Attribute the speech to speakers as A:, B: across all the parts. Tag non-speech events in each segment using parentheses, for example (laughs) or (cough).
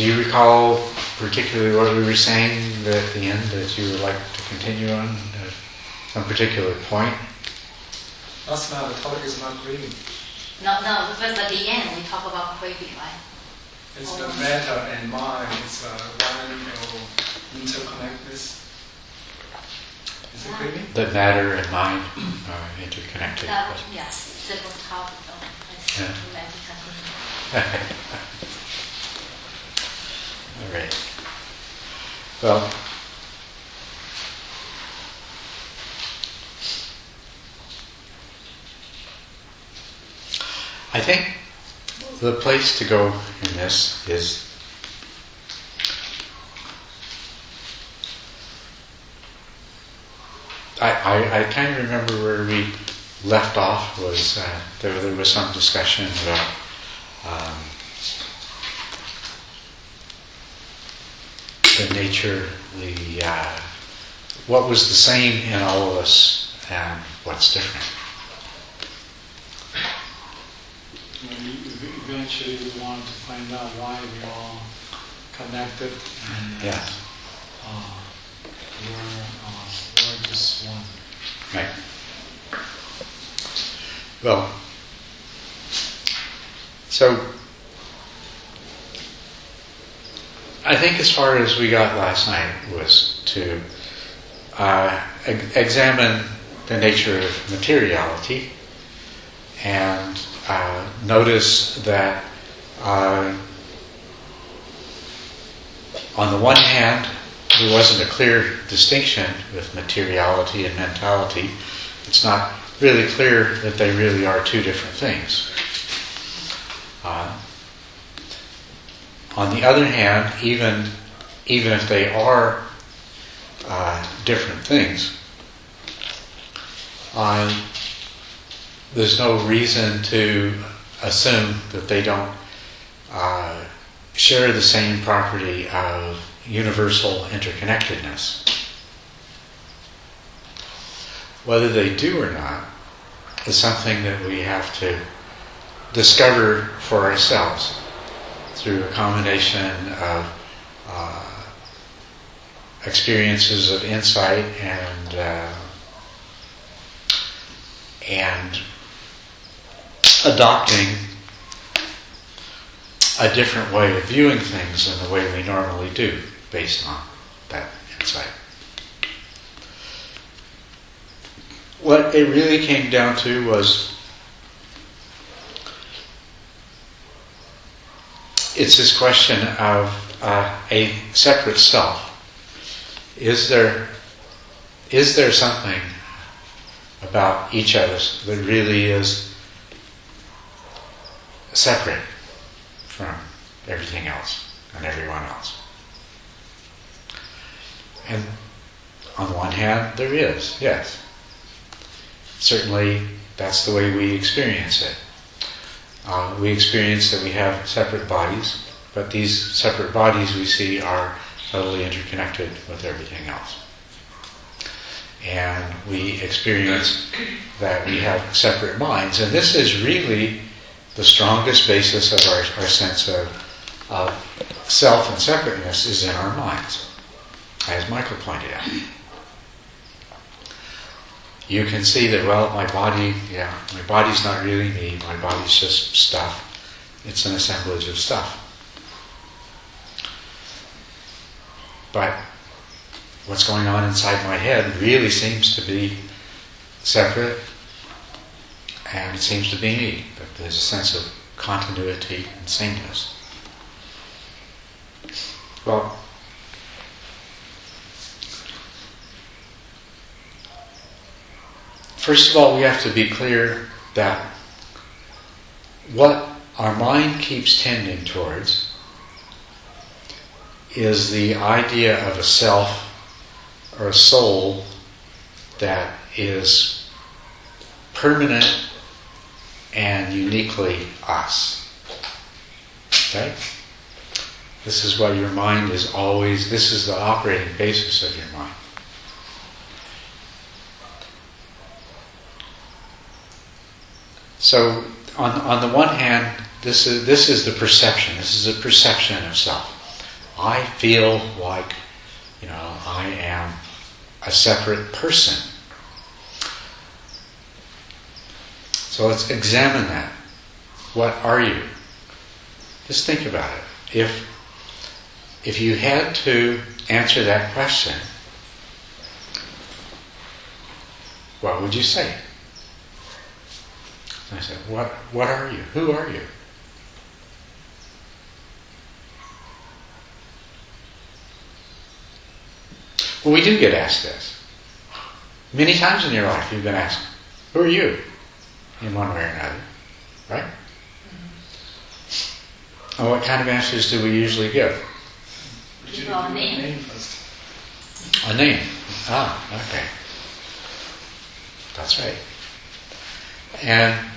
A: do you recall particularly what we were saying at the end that you would like to continue on? Uh, some particular point?
B: Last now the topic is not craving.
C: No, no, because at the end we talk about craving, right?
B: It's the matter and mind. It's uh, one or interconnectedness. Is it craving?
A: That matter and mind are interconnected.
C: That, yes, simple topic. though. It's
A: Yeah. (laughs) All right. Well, I think the place to go in this is I, I, I kind of remember where we left off was uh, there, there was some discussion about um, the nature, the uh, what was the same in all of us and what's different.
D: Eventually, we want to find out why we all connected and
A: Yeah,
D: uh, we're, uh, we're just one.
A: right. Well, so I think as far as we got last night was to uh, examine the nature of materiality and uh, notice that uh, on the one hand, there wasn't a clear distinction with materiality and mentality. It's not really clear that they really are two different things. Uh, on the other hand, even even if they are uh, different things, uh, there's no reason to assume that they don't uh, share the same property of universal interconnectedness. Whether they do or not is something that we have to discover for ourselves through a combination of uh, experiences of insight and uh, and adopting a different way of viewing things than the way we normally do based on that insight. What it really came down to was it's this question of uh, a separate self. Is there is there something about each of us that really is separate from everything else and everyone else? And on the one hand, there is, yes. Certainly, that's the way we experience it. Uh, we experience that we have separate bodies, but these separate bodies we see are totally interconnected with everything else. And we experience that we have separate minds. And this is really the strongest basis of our, our sense of, of self and separateness is in our minds, as Michael pointed out. You can see that, well, my body, yeah, my body's not really me, my body's just stuff. It's an assemblage of stuff. But what's going on inside my head really seems to be separate and it seems to be me. But there's a sense of continuity and sameness. Well, first of all, we have to be clear that what our mind keeps tending towards is the idea of a self or a soul that is permanent and uniquely us. Okay? This is what your mind is always, this is the operating basis of your mind. So, on, on the one hand, this is, this is the perception, this is a perception of self. I feel like, you know, I am a separate person. So let's examine that. What are you? Just think about it. If if you had to answer that question, what would you say? I said, what what are you? Who are you? Well, we do get asked this. Many times in your life you've been asked, Who are you? in one way or another. Right? And what kind of answers do we usually give?
B: Would you
C: Give our
B: do your
C: name.
B: name?
A: A name. Ah, okay. That's right. And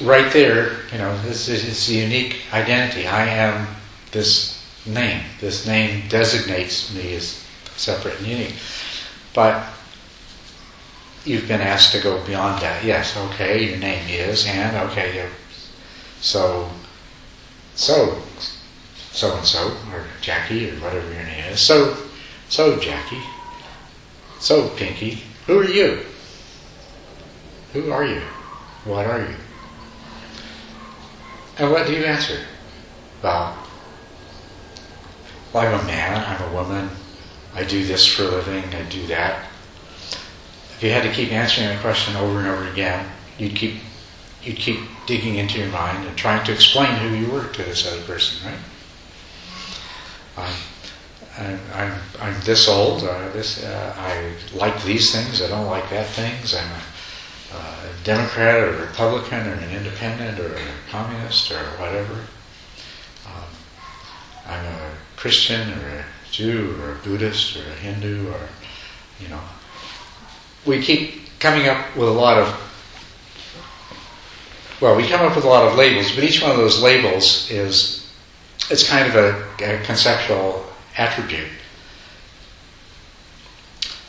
A: right there, you know, this is it's a unique identity. I am this name. This name designates me as separate and unique. But you've been asked to go beyond that. Yes, okay, your name is, and okay, so, so, so and so, or Jackie, or whatever your name is. So, so Jackie, so Pinky, who are you? Who are you? What are you? And what do you answer? Well, well, I'm a man, I'm a woman, I do this for a living, I do that. If you had to keep answering the question over and over again, you'd keep you'd keep digging into your mind and trying to explain who you were to this other person, right? I'm, I'm, I'm, I'm this old. Uh, this uh, I like these things. I don't like that things. I'm a, Democrat or a Republican or an Independent or a Communist or whatever. Um, I'm a Christian or a Jew or a Buddhist or a Hindu or you know. We keep coming up with a lot of well, we come up with a lot of labels, but each one of those labels is it's kind of a, a conceptual attribute.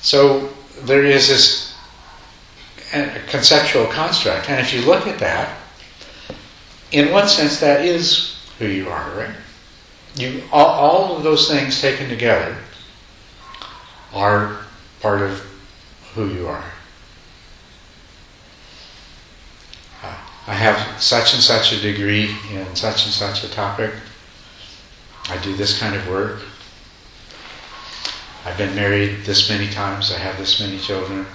A: So there is this uh, conceptual construct, and if you look at that, in one sense, that is who you are, right? You all, all of those things taken together are part of who you are. Uh, I have such and such a degree in such and such a topic. I do this kind of work. I've been married this many times. I have this many children.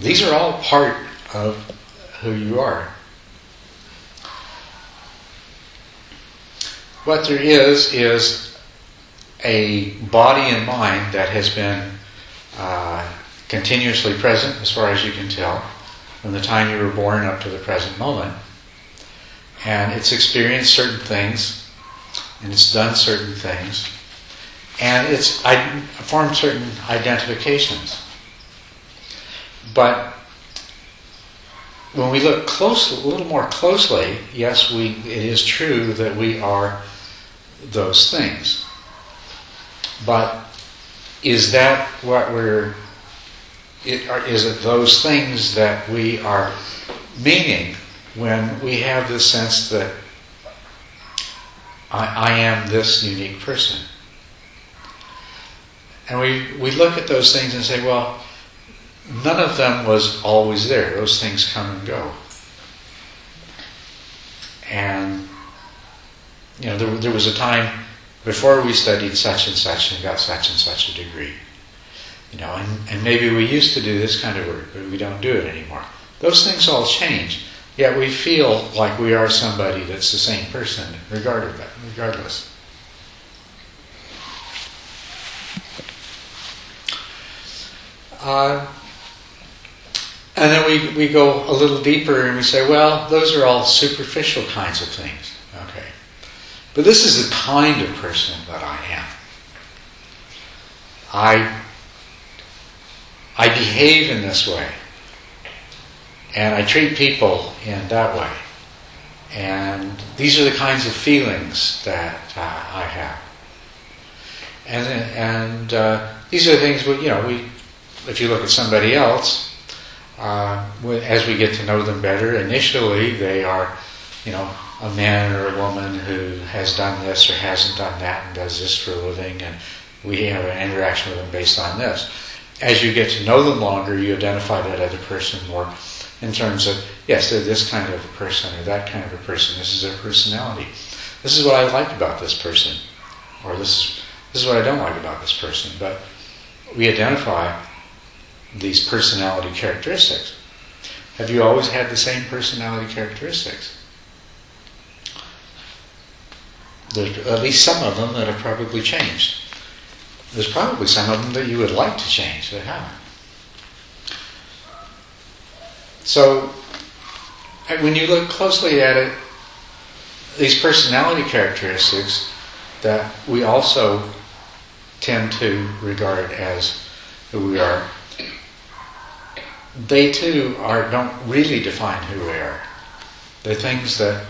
A: These are all part of who you are. What there is, is a body and mind that has been uh, continuously present, as far as you can tell, from the time you were born up to the present moment. And it's experienced certain things, and it's done certain things, and it's I, formed certain identifications. But when we look close, a little more closely, yes, we, it is true that we are those things. But is that what we're, it, or is it those things that we are meaning when we have this sense that I, I am this unique person? And we, we look at those things and say, well, none of them was always there. Those things come and go. And, you know, there, there was a time before we studied such and such and got such and such a degree. You know, and, and maybe we used to do this kind of work, but we don't do it anymore. Those things all change. Yet we feel like we are somebody that's the same person regardless. Uh, and then we, we go a little deeper and we say, well, those are all superficial kinds of things. Okay. But this is the kind of person that I am. I, I behave in this way. And I treat people in that way. And these are the kinds of feelings that uh, I have. And, and uh, these are the things, we, you know, we, if you look at somebody else, uh, as we get to know them better, initially they are, you know, a man or a woman who has done this or hasn't done that and does this for a living, and we have an interaction with them based on this. As you get to know them longer, you identify that other person more in terms of, yes, they're this kind of a person or that kind of a person. This is their personality. This is what I like about this person, or this is, this is what I don't like about this person. But we identify these personality characteristics. Have you always had the same personality characteristics? There's at least some of them that have probably changed. There's probably some of them that you would like to change that haven't. So, when you look closely at it, these personality characteristics that we also tend to regard as who we are, they too are don't really define who we are. They're things that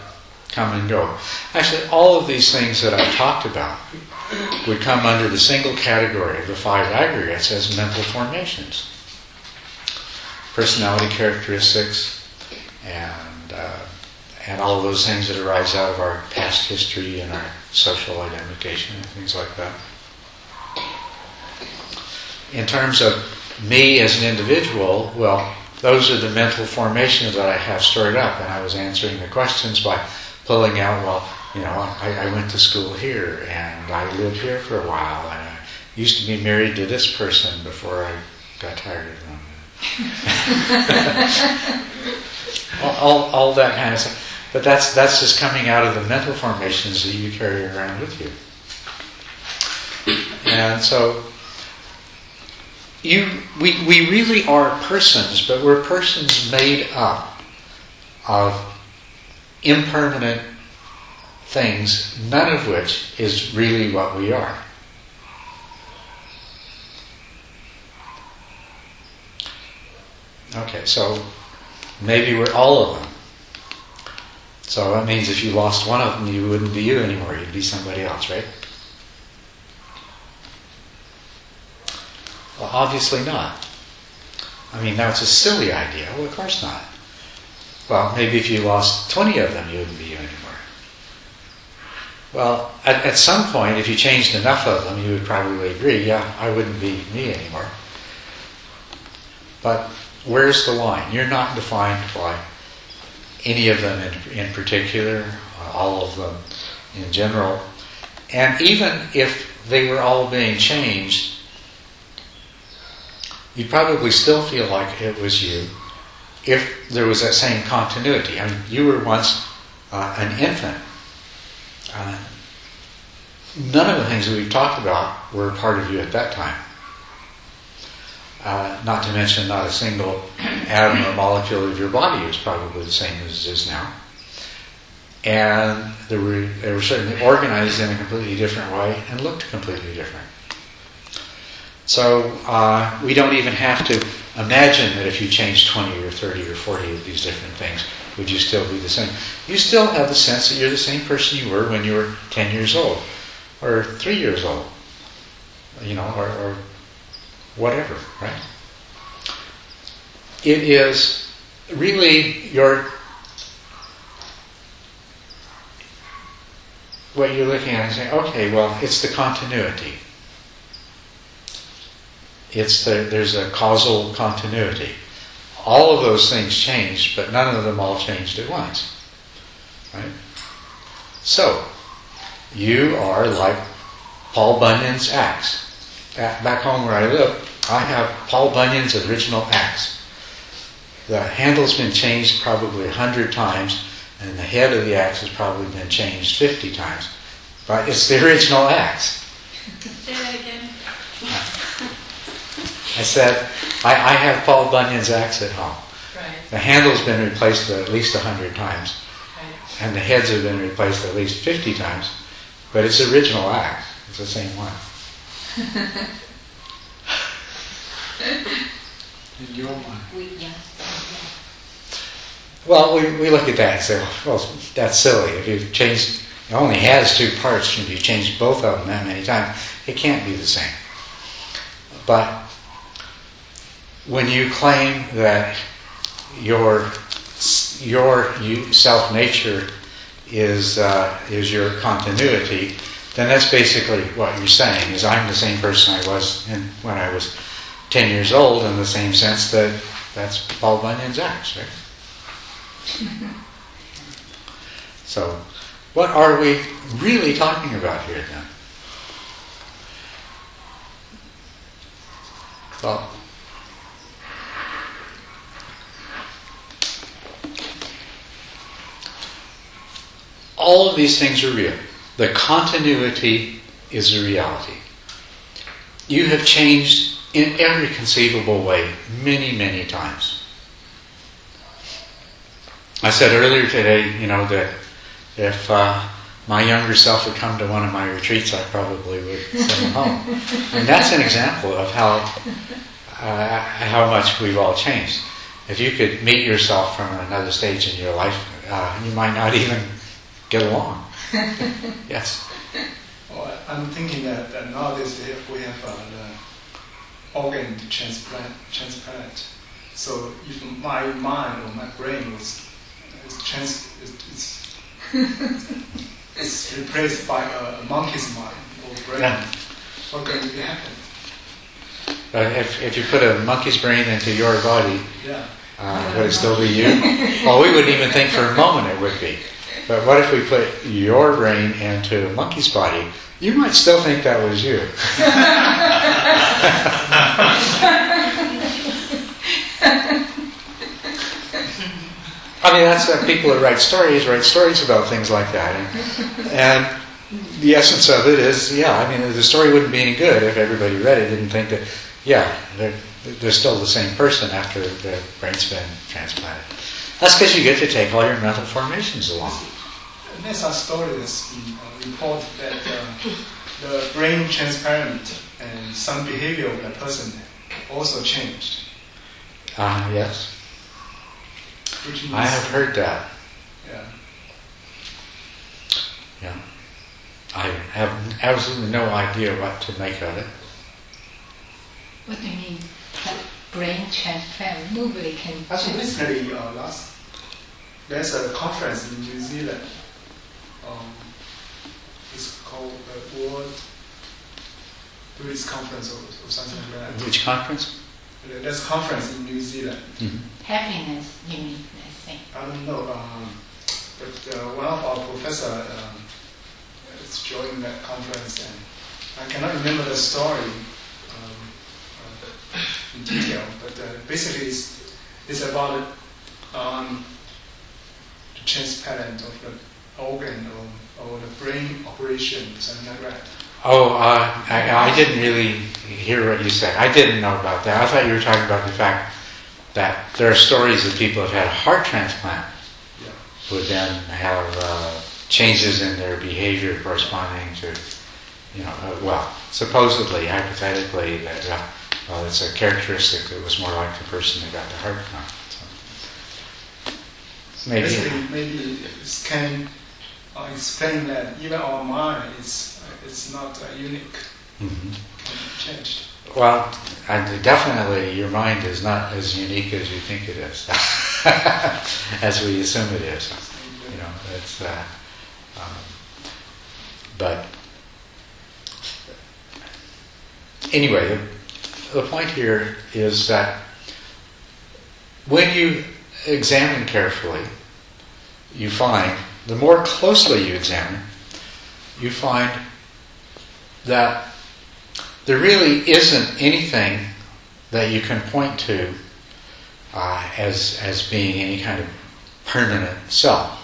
A: come and go. Actually, all of these things that I've talked about would come under the single category of the five aggregates as mental formations. Personality characteristics and uh, and all those things that arise out of our past history and our social identification and things like that. In terms of me as an individual, well, those are the mental formations that I have stored up, and I was answering the questions by pulling out, well, you know, I, I went to school here, and I lived here for a while, and I used to be married to this person before I got tired of them. (laughs) all, all, all that kind of stuff. But that's that's just coming out of the mental formations that you carry around with you. And so you we, we really are persons, but we're persons made up of impermanent things, none of which is really what we are. Okay, so maybe we're all of them. So that means if you lost one of them, you wouldn't be you anymore. You'd be somebody else, right? Well, obviously not. I mean, that's a silly idea. Well, of course not. Well, maybe if you lost 20 of them, you wouldn't be you anymore. Well, at, at some point, if you changed enough of them, you would probably agree, yeah, I wouldn't be me anymore. But where's the line? You're not defined by any of them in, in particular, uh, all of them in general. And even if they were all being changed, you'd probably still feel like it was you if there was that same continuity. I mean, you were once uh, an infant. Uh, none of the things that we've talked about were part of you at that time. Uh, not to mention, not a single atom or molecule of your body is probably the same as it is now. And were, they were certainly organized in a completely different way and looked completely different. So uh, we don't even have to imagine that if you change 20 or 30 or 40 of these different things, would you still be the same? You still have the sense that you're the same person you were when you were 10 years old or 3 years old, you know, or, or whatever, right? It is really your what you're looking at and saying, okay, well, it's the continuity. It's the, there's a causal continuity. All of those things changed, but none of them all changed at once. Right? So, you are like Paul Bunyan's axe. Back home where I live, I have Paul Bunyan's original axe. The handle's been changed probably a hundred times, and the head of the axe has probably been changed 50 times. But it's the original axe.
C: Say that again.
A: I said, I, I have Paul Bunyan's axe at home.
C: Right,
A: The handle's been replaced at least 100 times,
C: right.
A: and the heads have been replaced at least 50 times, but it's the original axe. It's the same one. (laughs)
D: in your mind.
C: We, yes.
A: Well, we, we look at that and say, well, that's silly. If you've changed, it only has two parts, and if you changed both of them that many times, it can't be the same. But when you claim that your your self nature is uh, is your continuity, then that's basically what you're saying. Is I'm the same person I was in, when I was ten years old, in the same sense that that's Paul Bunyan's axe, right? (laughs) so, what are we really talking about here then? Well, all of these things are real. The continuity is a reality. You have changed in every conceivable way many, many times. I said earlier today, you know, that if uh, my younger self had come to one of my retreats, I probably would send him home. And that's an example of how uh, how much we've all changed. If you could meet yourself from another stage in your life, uh, you might not even get along. (laughs) yes.
B: Well, I'm thinking that, that nowadays we have, we uh, the organ transplant, transplant. So if my mind or my brain was is trans, it's, it's (laughs) replaced by a, a monkey's mind or brain,
A: Yeah.
B: what can really happen?
A: Uh, if, if you put a monkey's brain into your body,
B: Yeah.
A: uh, would it still be you? Well, we wouldn't even think for a moment it would be. But what if we put your brain into a monkey's body? You might still think that was you. I mean, that's uh, people that write stories write stories about things like that, and, and the essence of it is, yeah. I mean, the story wouldn't be any good if everybody read it didn't think that, yeah, they're, they're still the same person after the brain's been transplanted. That's because you get to take all your mental formations along.
B: There's a story that's been uh, reported that uh, the brain transparent and some behavior of the person also changed.
A: Ah, yes,
B: Which means,
A: I have heard that.
B: Yeah.
A: Yeah, I have absolutely no idea what to make of it.
E: What do you mean? That brain transplant nobody can
B: Actually,
E: just
B: recently, uh, last there's a conference in New Zealand. Um, it's called the World Buddhist Conference or, or something like that.
A: Which conference?
B: There's a conference in New Zealand.
E: happiness. You mean? I think.
B: I don't know, um, but uh, one of our professor um, is joining that conference, and I cannot remember the story um, uh, in detail, but uh, basically it's, it's about um, the transparent of the organ or, or the brain operation, something like that.
A: Oh, uh, I, I didn't really hear what you said. I didn't know about that. I thought you were talking about the fact that there are stories of people who've had a heart transplant
B: Yeah.
A: who then have uh, changes in their behavior corresponding to, you know, uh, well, supposedly, hypothetically, that uh, well, it's a characteristic that was more like the person who got the heart transplant. So maybe.
B: Basically, maybe it can uh, explain that even our mind is it's not uh, unique,
A: Mhm.
B: changed.
A: Well, and definitely your mind is not as unique as you think it is, (laughs) as we assume it is. You know, it's. Uh, um, but anyway, the, the point here is that when you examine carefully, you find the more closely you examine, you find that there really isn't anything that you can point to uh, as as being any kind of permanent self.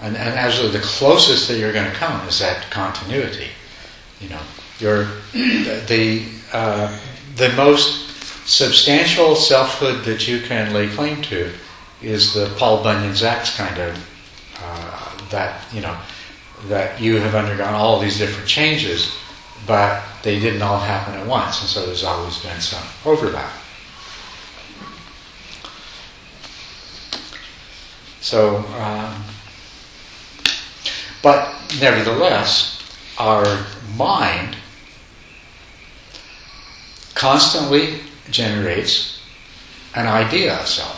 A: And, and actually, the closest that you're going to come is that continuity. You know, your (clears throat) the uh, the most substantial selfhood that you can lay claim to is the Paul Bunyan's axe kind of uh, that you know that you have undergone all these different changes, but they didn't all happen at once, and so there's always been some overlap. So, um, but nevertheless, our mind constantly generates an idea of self.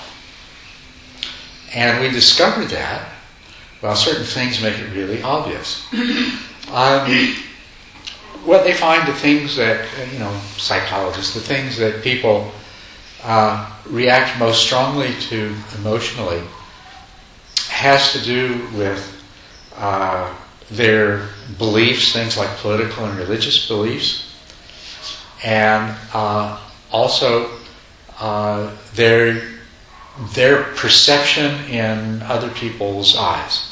A: And we discover that Well, certain things make it really obvious. (clears throat) Um, what they find, the things that, you know, psychologists, the things that people uh, react most strongly to emotionally has to do with uh, their beliefs, things like political and religious beliefs, and uh, also uh, their their perception in other people's eyes.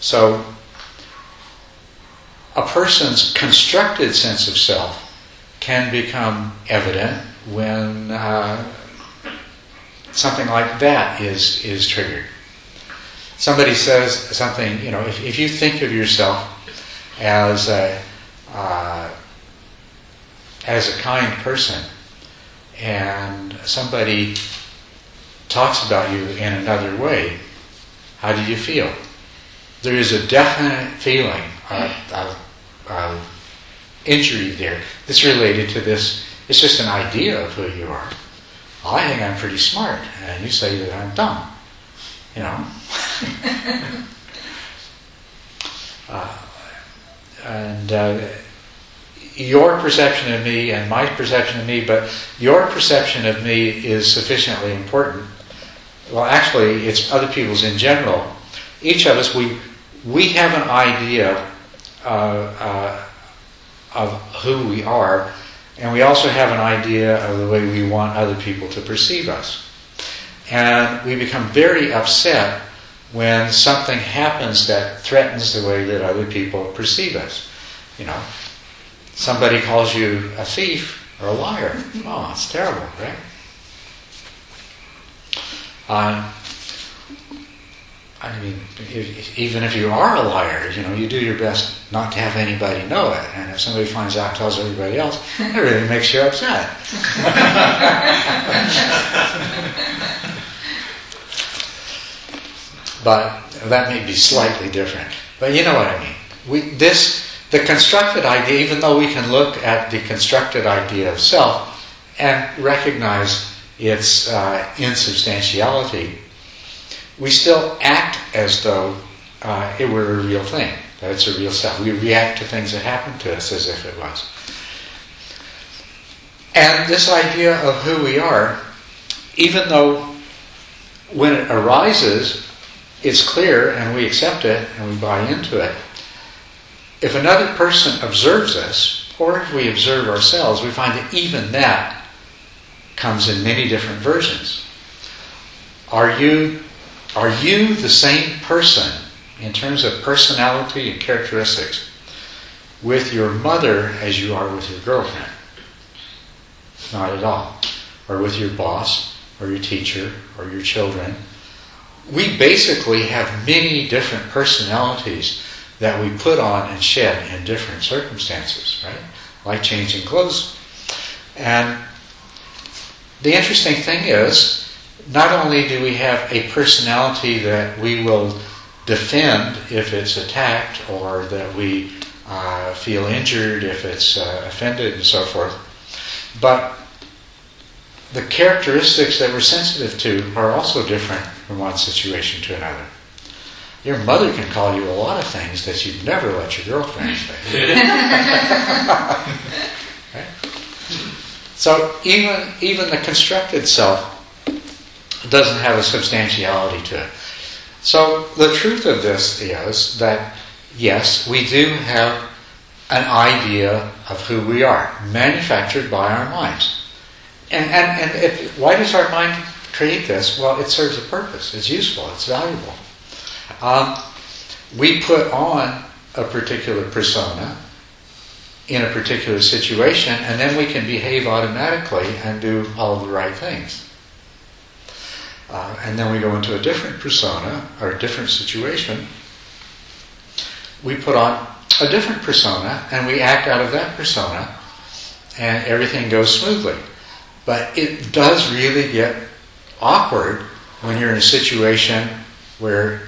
A: So, a person's constructed sense of self can become evident when uh, something like that is is triggered. Somebody says something, you know, if, if you think of yourself as a uh, as a kind person, and somebody talks about you in another way, how do you feel? There is a definite feeling of, of, of injury there that's related to this. It's just an idea of who you are. I think I'm pretty smart, and you say that I'm dumb. You know? (laughs) uh, and uh, your perception of me and my perception of me, but your perception of me is sufficiently important. Well, actually, it's other people's in general. Each of us, we we have an idea uh, uh, of who we are, and we also have an idea of the way we want other people to perceive us. And we become very upset when something happens that threatens the way that other people perceive us. You know, somebody calls you a thief or a liar. Oh, it's terrible, right? Uh, I mean, if, even if you are a liar, you know, you do your best not to have anybody know it. And if somebody finds out, tells everybody else, it really makes you upset. (laughs) but that may be slightly different. But you know what I mean. We, this, the constructed idea, even though we can look at the constructed idea of self and recognize its uh, insubstantiality, we still act as though uh, it were a real thing, that it's a real self. We react to things that happen to us as if it was. And this idea of who we are, even though when it arises, it's clear and we accept it and we buy into it. If another person observes us, or if we observe ourselves, we find that even that comes in many different versions. Are you, are you the same person in terms of personality and characteristics with your mother as you are with your girlfriend? Not at all. Or with your boss, or your teacher, or your children. We basically have many different personalities that we put on and shed in different circumstances, right? Like changing clothes. And the interesting thing is, not only do we have a personality that we will defend if it's attacked or that we uh, feel injured if it's uh, offended and so forth, but the characteristics that we're sensitive to are also different from one situation to another. Your mother can call you a lot of things that you'd never let your girlfriend say. (laughs) right? So even even the constructed self doesn't have a substantiality to it. So the truth of this is that yes, we do have an idea of who we are, manufactured by our minds. And, and, and it, why does our mind create this? Well, it serves a purpose. It's useful. It's valuable. Um, we put on a particular persona in a particular situation, and then we can behave automatically and do all the right things. Uh, and then we go into a different persona or a different situation. We put on a different persona and we act out of that persona, and everything goes smoothly. But it does really get awkward when you're in a situation where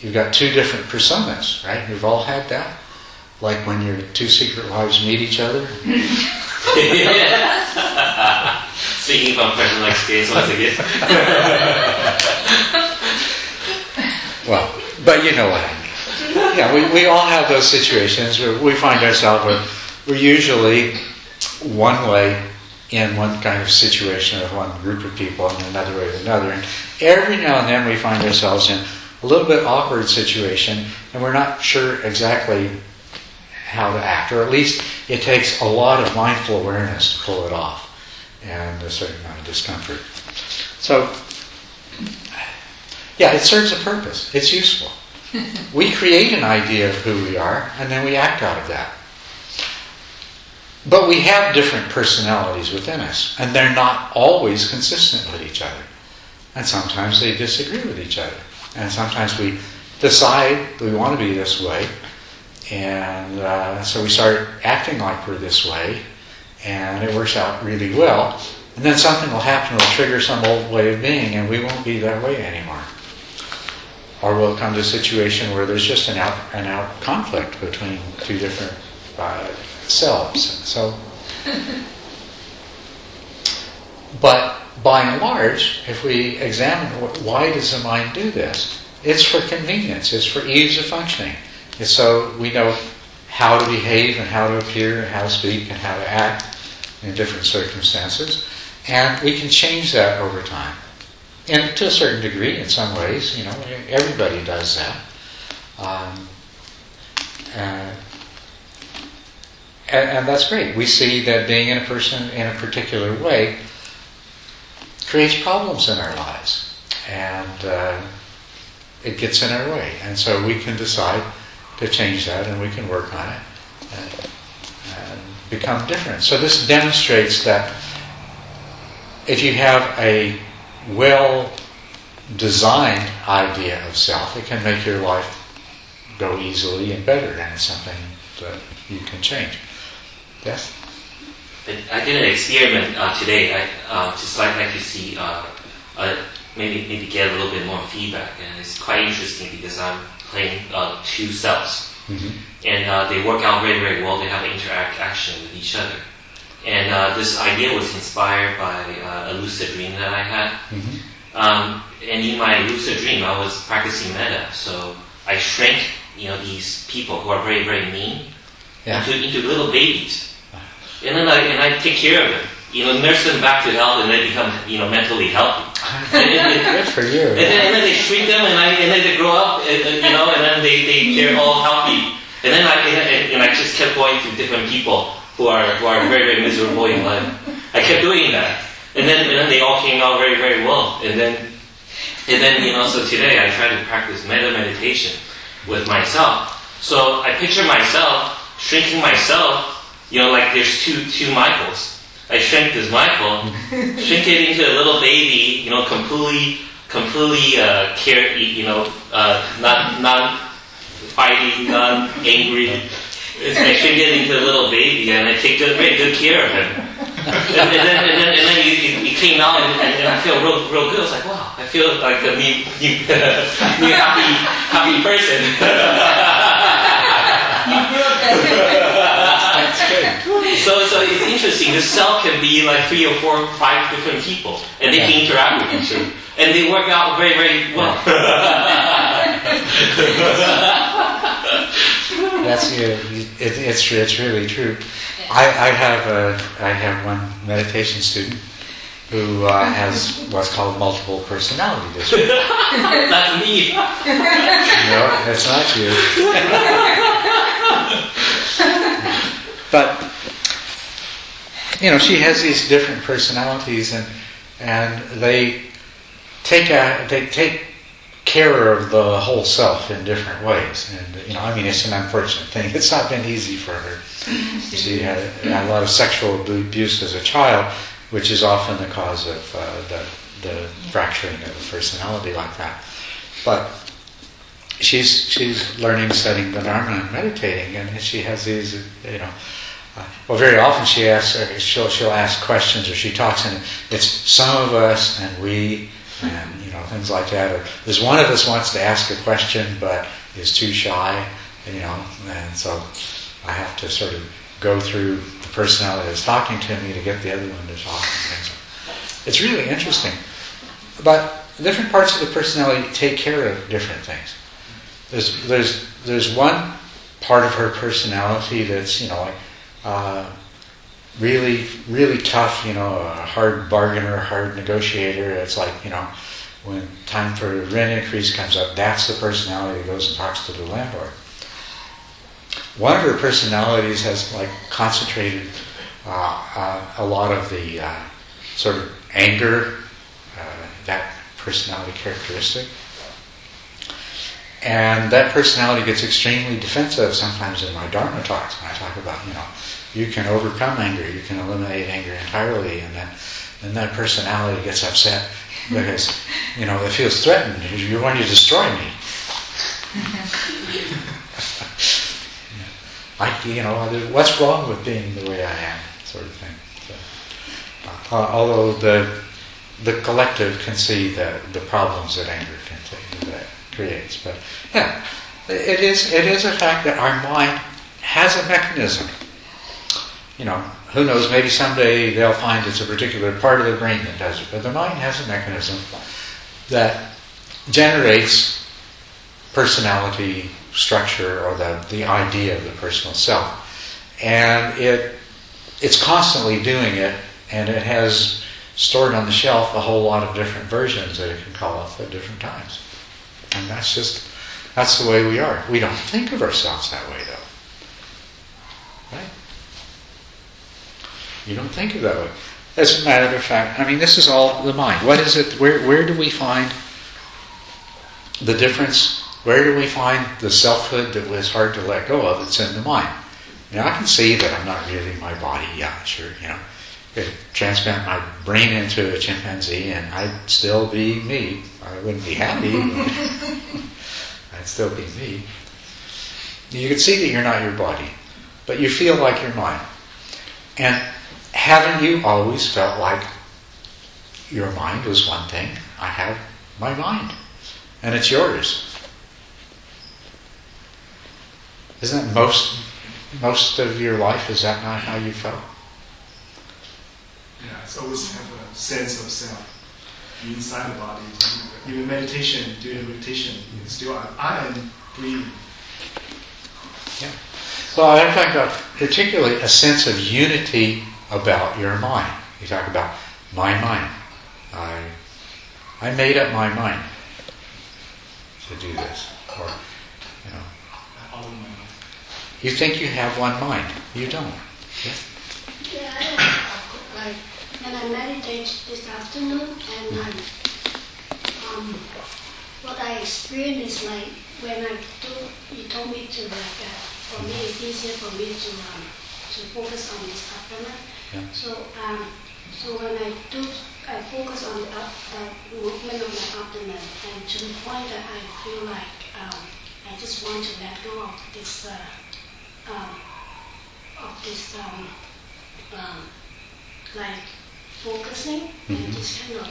A: you've got two different personas, right? We've all had that. Like when your two secret wives meet each other. (laughs) (laughs)
F: Speaking from personal experience once again. (laughs)
A: Well, but you know what I mean. Yeah, we, we all have those situations where we find ourselves where we're usually one way in one kind of situation with one group of people and another way with another. And every now and then we find ourselves in a little bit awkward situation and we're not sure exactly how to act, or at least it takes a lot of mindful awareness to pull it off and a certain amount of discomfort. So, yeah, it serves a purpose. It's useful. (laughs) we create an idea of who we are and then we act out of that. But we have different personalities within us, and they're not always consistent with each other. And sometimes they disagree with each other. And sometimes we decide we want to be this way, and uh, so we start acting like we're this way, and it works out really well. And then something will happen, will trigger some old way of being, and we won't be that way anymore. Or we'll come to a situation where there's just an out, an out conflict between two different uh, selves. So, (laughs) but by and large, if we examine why does the mind do this, it's for convenience. It's for ease of functioning. So we know how to behave and how to appear and how to speak and how to act in different circumstances, and we can change that over time. And to a certain degree, in some ways, you know, everybody does that. Um, uh, and, and, that's great. We see that being in a person in a particular way creates problems in our lives, and uh, it gets in our way. And so we can decide to change that, and we can work on it and become different. So this demonstrates that if you have a well designed idea of self, it can make your life go easily and better, and it's something that you can change. Yes?
F: I did an experiment uh, today. I uh, just like, like to see, uh, uh, maybe maybe get a little bit more feedback, and it's quite interesting because I'm playing uh, two cells, mm-hmm. And uh, they work out very very well. They have an interaction with each other, and this idea was inspired by a lucid dream that I had. Mm-hmm. Um, and in my lucid dream, I was practicing metta, so I shrank, you know, these people who are very very mean yeah. into, into little babies and then I, and I take care of them. You know, nurse them back to health, and they become, you know, mentally healthy. (laughs)
A: Good for you.
F: And then, and then they shrink them, and, I, and then they grow up, and, you know, and then they, they, they're all healthy. And then I, and, and I just kept going to different people who are, who are very, very miserable in life. I kept doing that. And then, and then they all came out very, very well. And then, and then, you know, so today I try to practice metta meditation with myself. So I picture myself shrinking myself you know, like there's two two Michaels. I shrink this Michael, (laughs) shrink it into a little baby, you know, completely completely uh, care, you know, uh, not not fighting, not angry. I shrink it into a little baby, and I take good, very good care of him. and, and, then, and then, and then he, he came out, and, and, I feel real, real good. I was like, wow, I feel like a new, new, new happy, happy person. (laughs) So, so it's interesting. The cell can be like three or four, five different people, and they yeah. can interact with each other, and they work out very, very well. (laughs)
A: That's it, it's it's really true. I, I have a I have one meditation student who uh, has what's called multiple personality disorder. (laughs)
F: That's me.
A: No, that's not you. but you know, she has these different personalities, and and they take a, they take care of the whole self in different ways. And you know, I mean, it's an unfortunate thing. (laughs) It's not been easy for her. (laughs) She had a, a lot of sexual abuse as a child, which is often the cause of uh, the the fracturing of the personality like that. But she's she's learning, studying the Dharma, and meditating, and she has these, you know well, very often she asks, uh, she'll, she'll ask questions or she talks, and it's some of us and we, and you know things like that. Or there's one of us wants to ask a question but is too shy, you know, and so I have to sort of go through the personality that's talking to me to get the other one to talk. It's really interesting, but different parts of the personality take care of different things. there's there's there's one part of her personality that's you know like uh, really really tough. You know, a hard bargainer, hard negotiator. It's like you know when time for rent increase comes up, that's the personality that goes and talks to the landlord. One of her personalities has like concentrated uh, uh, a lot of the uh, sort of anger, uh, that personality characteristic. And that personality gets extremely defensive sometimes in my Dharma talks when I talk about, you know, you can overcome anger, you can eliminate anger entirely, and then, then that personality gets upset because, (laughs) you know, it feels threatened. You're going to destroy me. (laughs) I, you know, what's wrong with being the way I am, sort of thing. So, uh, although the the collective can see the, the problems that anger can take, that creates. But yeah, it is it is a fact that our mind has a mechanism. You know, who knows? Maybe someday they'll find it's a particular part of the brain that does it. But the mind has a mechanism that generates personality structure or the, the idea of the personal self. And it it's constantly doing it and it has stored on the shelf a whole lot of different versions that it can call up at different times. And that's just that's the way we are. We don't think of ourselves that way though. You don't think of that way. As a matter of fact, I mean this is all the mind. What is it where where do we find the difference where do we find the selfhood that was hard to let go of? It's in the mind. Now I can see that I'm not really my body. Yeah, sure. You know, could transplant my brain into a chimpanzee, and I'd still be me. I wouldn't be happy. (laughs) I'd still be me. You can see that you're not your body, but you feel like you're mine. And haven't you always felt like your mind was one thing? I have my mind, and it's yours. Isn't that most most of your life? Is that not how you felt?
B: Yeah, it's always have a sense of self inside the body. Even meditation, doing meditation, still I, I am breathing.
A: Yeah. Well, I'm talking about particularly a sense of unity about your mind. You talk about my mind. I I made up my mind to do this, or you know. You think you have one mind. You don't.
G: Yeah, I, like when I meditate this afternoon, and I, um, what I experience is like when I do, you told me to like, uh, for me it's easier for me to um, to focus on this abdomen.
A: Yeah.
G: So um, so when I do, I focus on the up, uh, movement of my abdomen, and to the point that I feel like um, I just want to let go of this. Uh, um, of this um, um, like focusing and
A: Mhm.
G: just kind of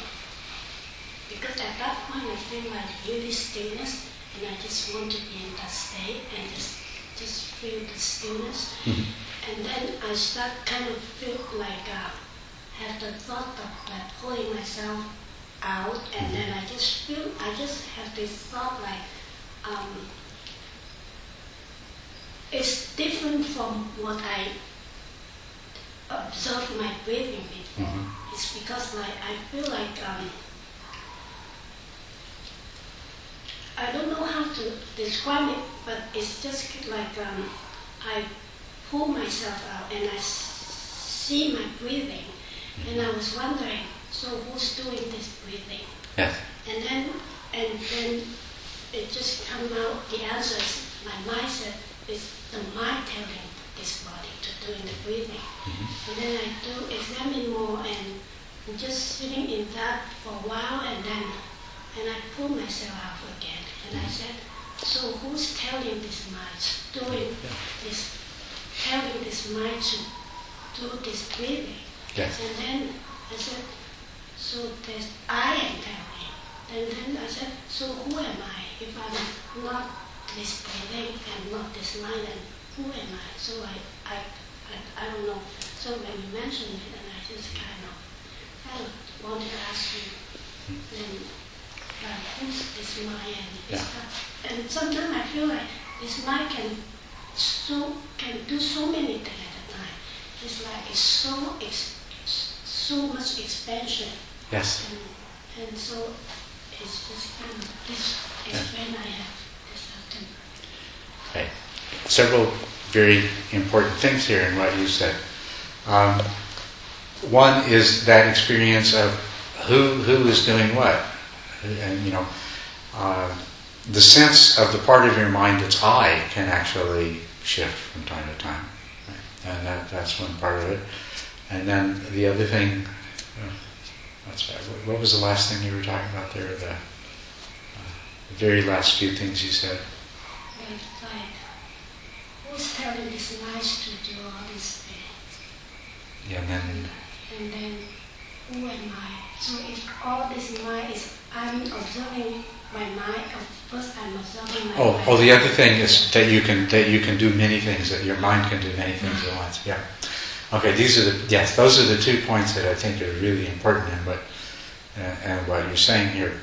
G: because at that point I feel like really stillness and I just want to be in that state and just just feel the stillness
A: Mhm.
G: and then I start kind of feel like uh, have the thought of like pulling myself out and then I just feel I just have this thought like um, it's different from what I observe my breathing before.
A: Mhm.
G: It's because like I feel like um, I don't know how to describe it, but it's just like um, I pull myself out and I s- see my breathing, and I was wondering, so who's doing this breathing?
A: Yes.
G: And then, and then it just come out, the answer is my mindset is the mind telling this body to doing the breathing. And then I do examine more and I'm just sitting in that for a while and then, and I pull myself out again. And I said, so who's telling this mind, doing this, telling this mind to do this breathing?
A: Yes.
G: And then I said, so there's, I am telling. And then I said, so who am I if I'm not this breathing and not this mind? And who am I? So I, I, I, I don't know. So when you mentioned it, and I just kind of, of wanted to ask you, then like who's this mind and
A: Yeah.
G: And sometimes I feel like this mind can so can do so many things at a time. It's like it's so ex, so much expansion,
A: Yes.
G: and, and so it's just kind of this is when I have this afternoon.
A: Okay. Several very important things here in what you said. Um, one is that experience of who who is doing what, and you know, uh, the sense of the part of your mind that's I can actually shift from time to time, right? and that, that's one part of it. And then the other thing, uh, that's bad. What- was the last thing you were talking about there? The, uh, the very last few things you said.
G: Who's telling this lies to do all these things?
A: Yeah, and then
G: And then, who am I? So if all this mind is, I'm observing my mind. First, I'm observing my
A: Oh,
G: mind.
A: oh, the other thing is that you can that you can do many things. That your mind can do many things at once. Yeah. Okay, these are the yes, those are the two points that I think are really important in what uh, and what you're saying here.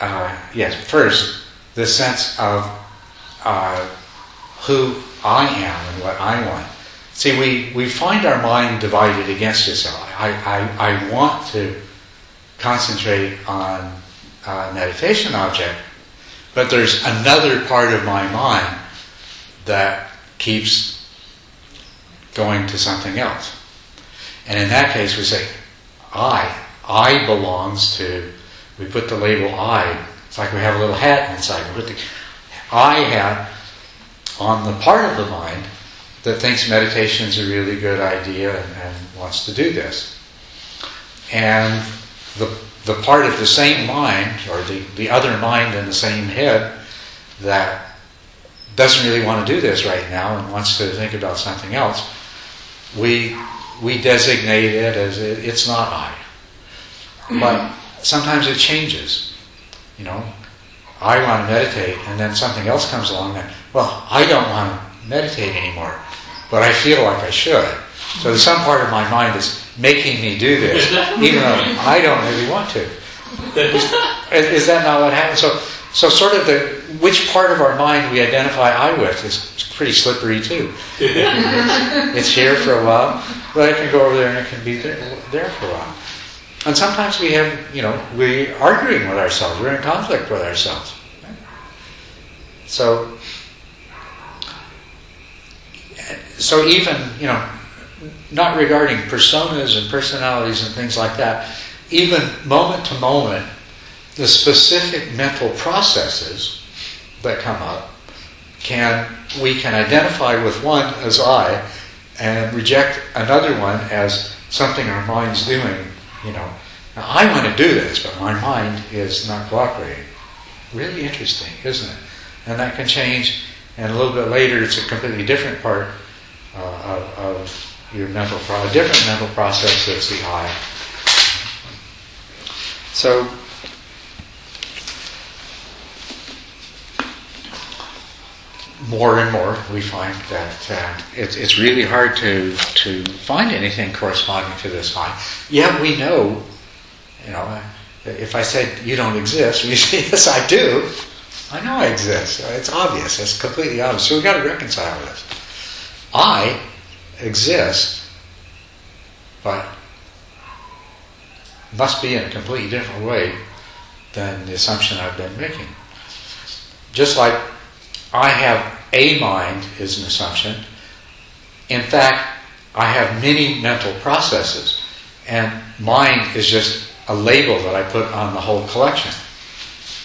A: Uh, yes, first the sense of uh, who I am and what I want. See, we, we find our mind divided against itself. I, I, I want to concentrate on a meditation object, but there's another part of my mind that keeps going to something else. And in that case, we say, I. I belongs to, we put the label I. It's like we have a little hat inside. We put the I hat on the part of the mind that thinks meditation is a really good idea and, and wants to do this. And the, the part of the same mind, or the, the other mind in the same head, that doesn't really want to do this right now and wants to think about something else, we, we designate it as it, it's not I. Mm-hmm. But sometimes it changes. You know, I want to meditate, and then something else comes along that, well, I don't want to meditate anymore, but I feel like I should. So there's some part of my mind that's making me do this, even though I don't really want to. Is, is that not what happens? So, so sort of the which part of our mind we identify I with is pretty slippery too. (laughs) it's here for a while, but it can go over there and it can be there, there for a while. And sometimes we have, you know, we're arguing with ourselves. We're in conflict with ourselves. So, so even, you know, not regarding personas and personalities and things like that, even moment to moment, the specific mental processes that come up can we can identify with one as I and reject another one as something our mind's doing. You know, now, I want to do this, but my mind is not cooperating. Really interesting, isn't it? And that can change, and a little bit later, it's a completely different part uh, of, of your mental, pro- a different mental process that's the I. So, more and more we find that uh, it's, it's really hard to, to find anything corresponding to this I. Yet we know, you know, if I said you don't exist, we (laughs) say, yes, I do. I know I exist. It's obvious. It's completely obvious. So we've got to reconcile this. I exist, but must be in a completely different way than the assumption I've been making. Just like I have a mind is an assumption. In fact, I have many mental processes, and mind is just a label that I put on the whole collection.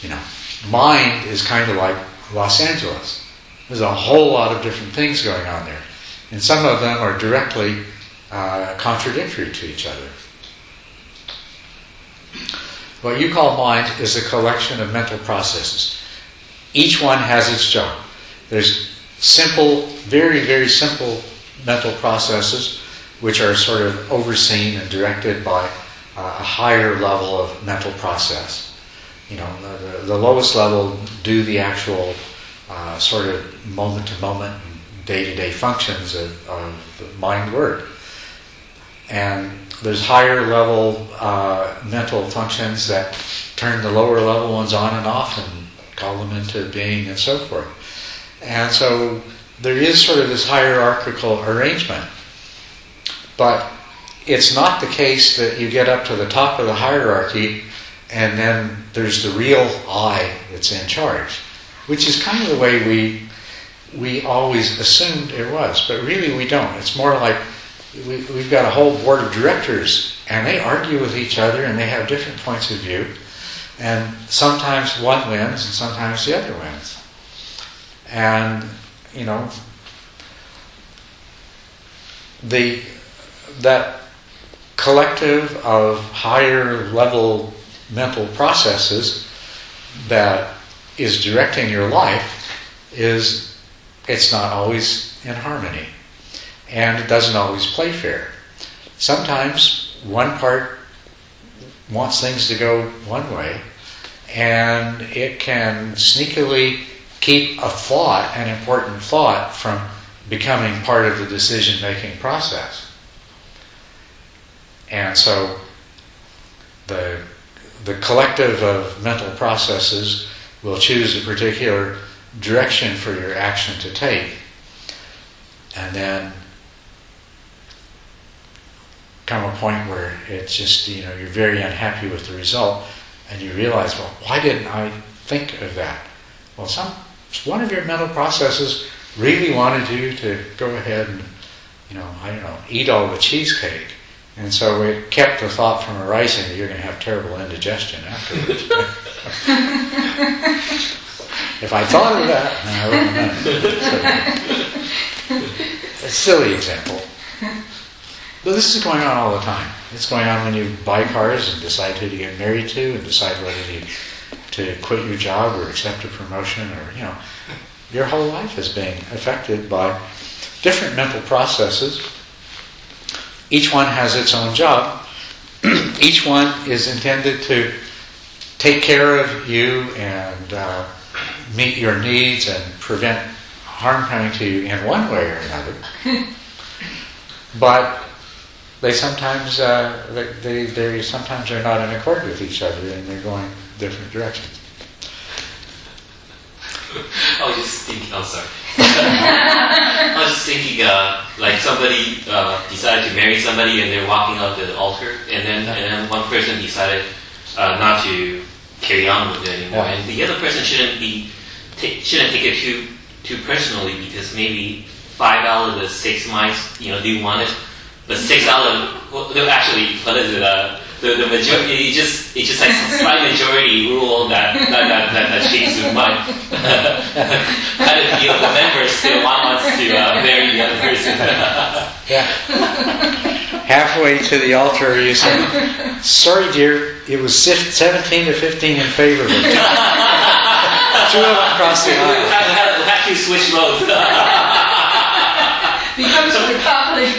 A: You know, mind is kind of like Los Angeles. There's a whole lot of different things going on there, and some of them are directly uh, contradictory to each other. What you call mind is a collection of mental processes. Each one has its job. There's simple, very, very simple mental processes which are sort of overseen and directed by uh, a higher level of mental process. You know, the, the lowest level do the actual uh, sort of moment to moment, day to day functions of, of the mind work. And there's higher level uh, mental functions that turn the lower level ones on and off and call them into being and so forth. And so there is sort of this hierarchical arrangement. But it's not the case that you get up to the top of the hierarchy and then there's the real I that's in charge, which is kind of the way we we always assumed it was, but really we don't. It's more like we, we've got a whole board of directors and they argue with each other and they have different points of view. And sometimes one wins and sometimes the other wins. And, you know, the, that collective of higher level mental processes that is directing your life is it's not always in harmony and it doesn't always play fair. Sometimes one part wants things to go one way and it can sneakily keep a thought an important thought from becoming part of the decision making process. And so the the collective of mental processes will choose a particular direction for your action to take. And then come a point where it's just, you know, you're very unhappy with the result and you realize, well, why didn't I think of that? Well, some one of your mental processes really wanted you to go ahead and, you know, I don't know, eat all the cheesecake. And so it kept the thought from arising that you're going to have terrible indigestion afterwards. (laughs) (laughs) if I thought of that, I wouldn't have done it. A silly example. But this is going on all the time. It's going on when you buy cars and decide who to get married to and decide whether to, to quit your job or accept a promotion or, you know, your whole life is being affected by different mental processes each one has its own job. (clears throat) Each one is intended to take care of you and uh, meet your needs and prevent harm coming to you in one way or another. (laughs) but they sometimes uh, they, they, they sometimes are not in accord with each other and they're going different directions. (laughs)
F: I was just thinking. Oh, sorry. (laughs) I was just thinking, uh, like somebody uh, decided to marry somebody, and they're walking up to the altar, and then and then one person decided uh, not to carry on with it anymore,
A: Yeah.
F: and the other person shouldn't be ta- shouldn't take it too too personally because maybe five out of the six mice, you know, do want it, but six out of well, no, actually, what is it? Uh, the, the majority, it just it just like slight majority rule that that that, that, that shapes the mind. (laughs) kind of feel the members still want us to uh, marry the other person. (laughs)
A: Yeah. Halfway to the altar, you say, "Sorry, dear, it was 17 to 15 in favor of it." (laughs) Two of them across the
F: we
A: aisle.
F: have, have, have to switch roles.
E: becomes a republic.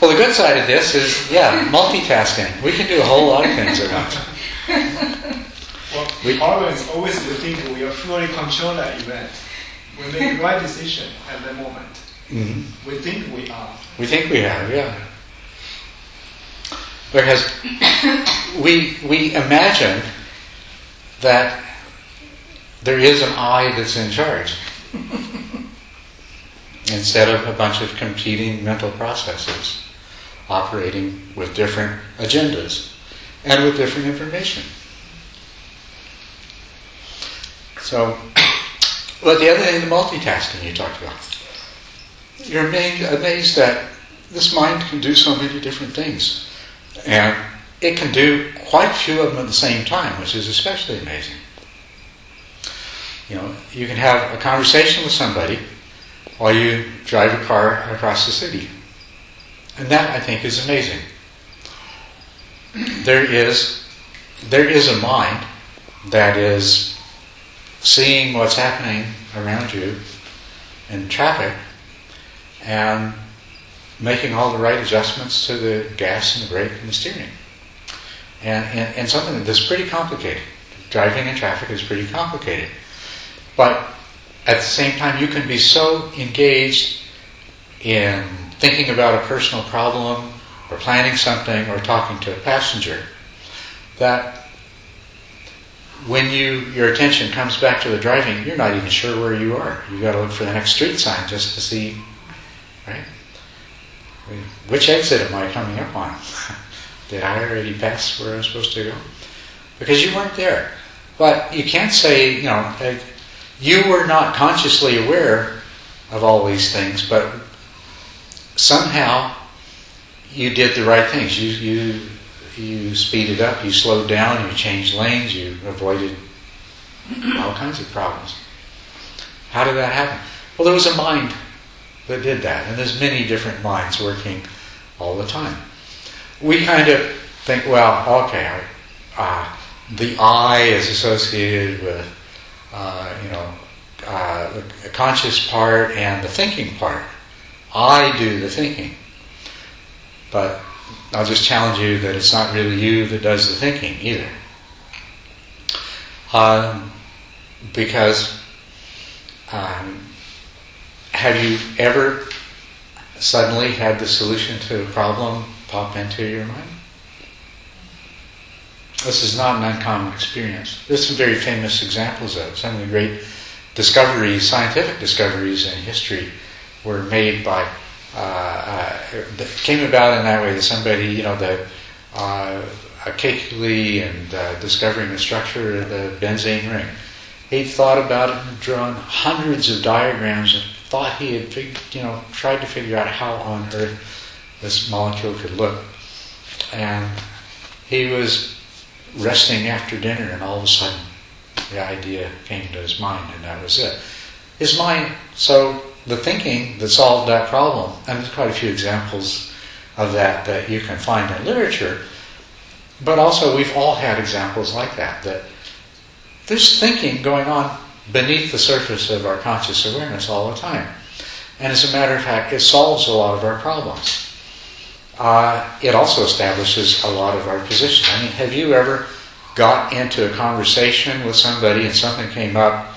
A: Well, the good side of this is, yeah, multitasking. We can do a whole lot of things at once.
B: Well,
A: We-
B: problem is always we fully control that event. We make the right decision at that moment.
A: hmm
B: We think we are.
A: We think we have, yeah. Whereas we we imagine that there is an I that's in charge instead of a bunch of competing mental processes operating with different agendas and with different information. So, but the other thing, the multitasking you talked about you're amazed, amazed that this mind can do so many different things. And it can do quite a few of them at the same time, which is especially amazing. You know, you can have a conversation with somebody while you drive a car across the city. And that, I think, is amazing. There is, there is a mind that is seeing what's happening around you in traffic and making all the right adjustments to the gas and the brake and the steering. And, and, and something that's pretty complicated driving in traffic is pretty complicated. But at the same time, you can be so engaged in thinking about a personal problem or planning something or talking to a passenger that when you your attention comes back to the driving, you're not even sure where you are. You got to look for the next street sign just to see, right? Which exit am I coming up on? (laughs) Did I already pass where I'm supposed to go? Because you weren't there. But you can't say, you know, you were not consciously aware of all these things, but somehow you did the right things. You you you speeded up, you slowed down, you changed lanes, you avoided all kinds of problems. How did that happen? Well, there was a mind that did that, and there's many different minds working all the time. We kind of think, well, okay, uh, the I is associated with, uh, you know, uh, the conscious part and the thinking part. I do the thinking. But I'll just challenge you that it's not really you that does the thinking either. Um, because um, have you ever suddenly had the solution to a problem pop into your mind? This is not an uncommon experience. There's some very famous examples of it. Some of the great discoveries, scientific discoveries in history, were made by uh, uh, came about in that way that somebody, you know, the uh, Kekulé and uh, discovering the structure of the benzene ring. He thought about it and drawn hundreds of diagrams and thought he had, you know, tried to figure out how on earth this molecule could look. And he was resting after dinner, and all of a sudden, the idea came to his mind, and that was it. His mind so the thinking that solved that problem, and there's quite a few examples of that that you can find in literature, but also we've all had examples like that, that there's thinking going on beneath the surface of our conscious awareness all the time. And as a matter of fact, it solves a lot of our problems. Uh, it also establishes a lot of our position. I mean, have you ever got into a conversation with somebody and something came up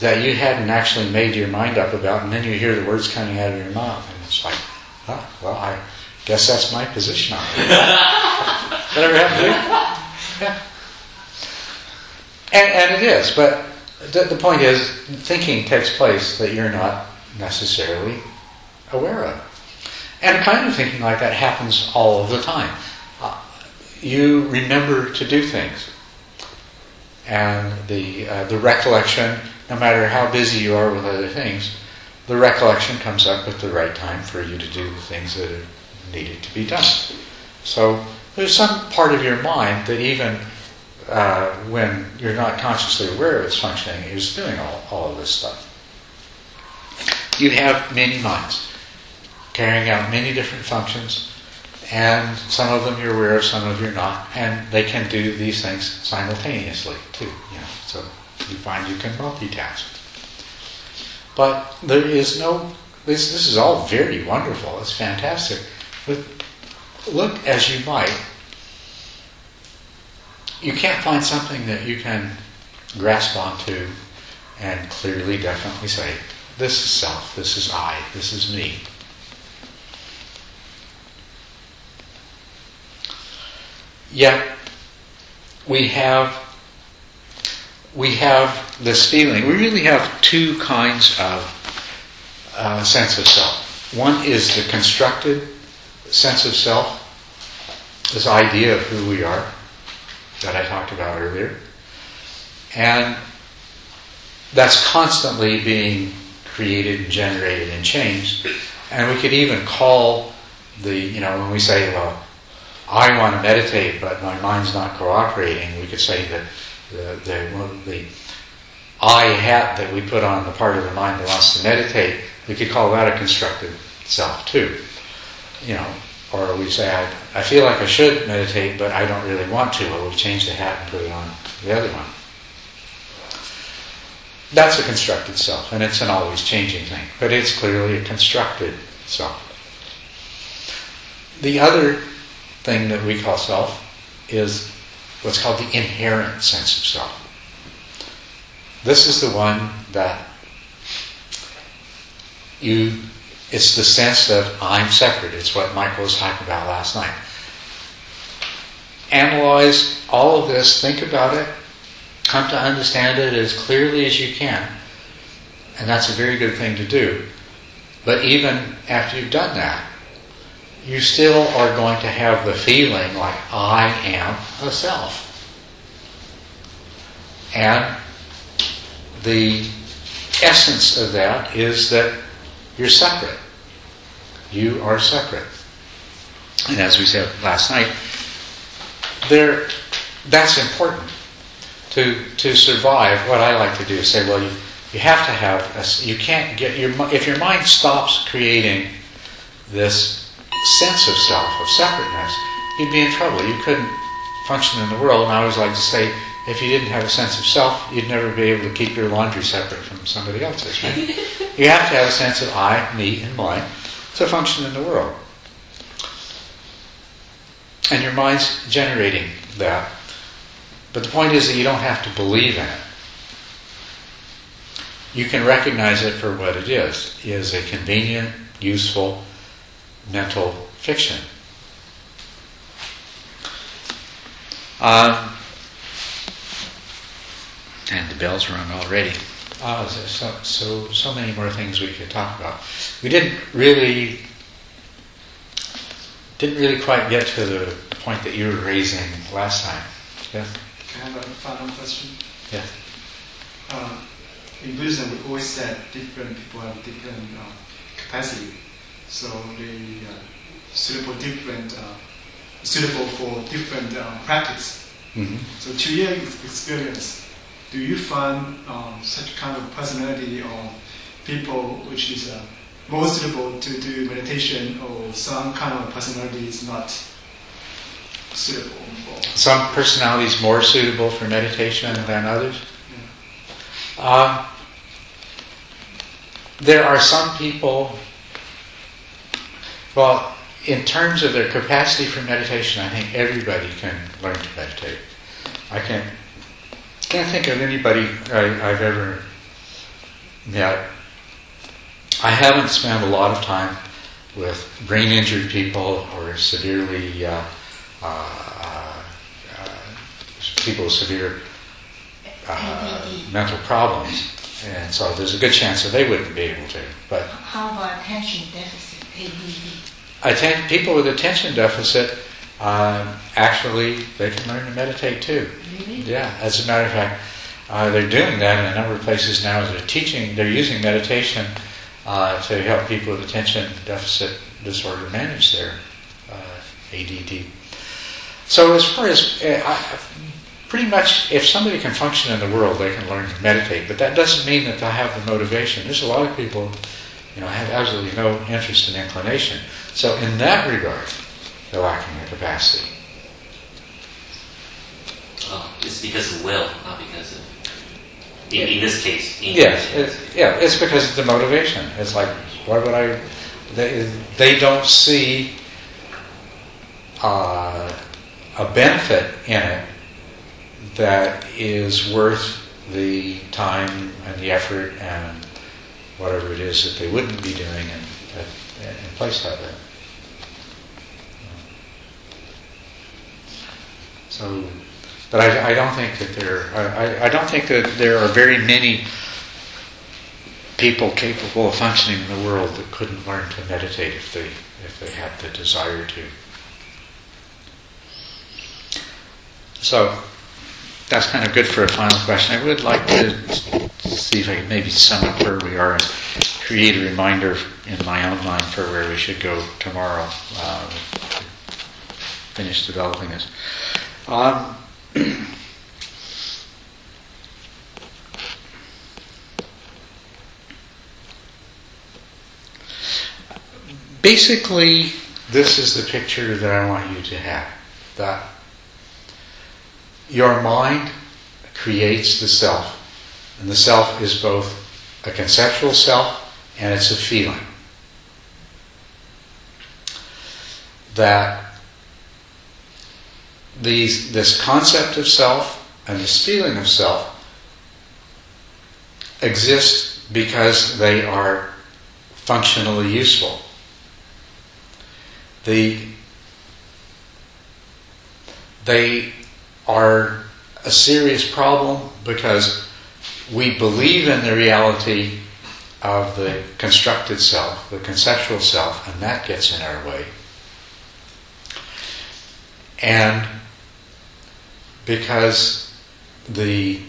A: that you hadn't actually made your mind up about, and then you hear the words coming out of your mouth, and it's like, oh, well, I guess that's my position on it. (laughs) that ever happened to you? Yeah. And, and it is, but the, the point is, thinking takes place that you're not necessarily aware of. And kind of thinking like that happens all of the time. Uh, you remember to do things. And the, uh, the recollection no matter how busy you are with other things, the recollection comes up at the right time for you to do the things that are needed to be done. So there's some part of your mind that even uh, when you're not consciously aware of its functioning is doing all, all of this stuff. You have many minds carrying out many different functions, and some of them you're aware of, some of you're not, and they can do these things simultaneously too. You know, so you find you can multitask. But there is no, this, this is all very wonderful, it's fantastic. But look as you might, you can't find something that you can grasp onto and clearly, definitely say, this is self, this is I, this is me. Yet, we have we have this feeling. We really have two kinds of uh, sense of self. One is the constructed sense of self, this idea of who we are that I talked about earlier. And that's constantly being created and generated and changed. And we could even call the, you know, when we say, well, I want to meditate, but my mind's not cooperating, we could say that the, the, the I hat that we put on the part of the mind that wants to meditate, we could call that a constructed self too. You know, or we say, I, I feel like I should meditate, but I don't really want to, or we change the hat and put it on the other one. That's a constructed self, and it's an always changing thing, but it's clearly a constructed self. The other thing that we call self is what's called the inherent sense of self. this is the one that you, it's the sense that I'm separate. It's what Michael was talking about last night. Analyze all of this, think about it, come to understand it as clearly as you can. And that's a very good thing to do. But even after you've done that, you still are going to have the feeling like I am a self. And the essence of that is that you're separate. You are separate. And as we said last night, there, that's important to to survive. What I like to do is say, well, you, you have to have a, you can't get your if your mind stops creating this sense of self of separateness, you'd be in trouble. You couldn't function in the world. And I always like to say, if you didn't have a sense of self, you'd never be able to keep your laundry separate from somebody else's. Right? (laughs) you have to have a sense of I, me, and mine to function in the world. And your mind's generating that. But the point is that you don't have to believe in it. You can recognize it for what it is, is a convenient, useful mental fiction. Um, and the bell's rung already. Uh, so, so, so many more things we could talk about. We didn't really, didn't really quite get to the point that you were raising last time. Yeah.
B: Can I have a final question?
A: Yeah.
B: Uh, in Buddhism, we always said different people have different uh, capacity, so they uh, suitable different uh, suitable for different uh, practice.
A: Mm-hmm.
B: So, to your experience, do you find um, such kind of personality or people which is uh, more suitable to do meditation, or some kind of personality is not suitable for?
A: Some personalities more suitable for meditation than others. Um, there are some people, well, in terms of their capacity for meditation, I think everybody can learn to meditate. I can't, can't think of anybody I, I've ever met. I haven't spent a lot of time with brain injured people or severely uh, uh, uh, people with severe uh, mental problems, and so there's a good chance that they wouldn't be able to. But
E: How about attention deficit, ADD?
A: Atten- people with attention deficit, uh, actually, they can learn to meditate too.
E: Really?
A: Yeah, as a matter of fact, uh, they're doing that in a number of places now. They're teaching, they're using meditation uh, to help people with attention deficit disorder manage their uh, ADD. So, as far as uh, I, pretty much, if somebody can function in the world, they can learn to meditate. But that doesn't mean that they'll have the motivation. There's a lot of people, you know, have absolutely no interest and inclination. So, in that regard, they're lacking the capacity.
F: Oh, it's because of will, not because of. In, in this case. In
A: Yes, it, yeah, it's because of the motivation. It's like, why would I? They, they don't see uh, a benefit in it that is worth the time and the effort and whatever it is that they wouldn't be doing in, in place of it. So, but I, I don't think that there. I, I- I don't think that there are very many people capable of functioning in the world that couldn't learn to meditate if they if they had the desire to. So that's kind of good for a final question. I would like to see if I can maybe sum up where we are and create a reminder in my own mind for where we should go tomorrow. Uh, finish developing this. Um, (clears throat) basically, this is the picture that I want you to have. That your mind creates the self, and the self is both a conceptual self and it's a feeling. That these, this concept of self and this feeling of self exist because they are functionally useful. The, they are a serious problem because we believe in the reality of the constructed self, the conceptual self, and that gets in our way. And because the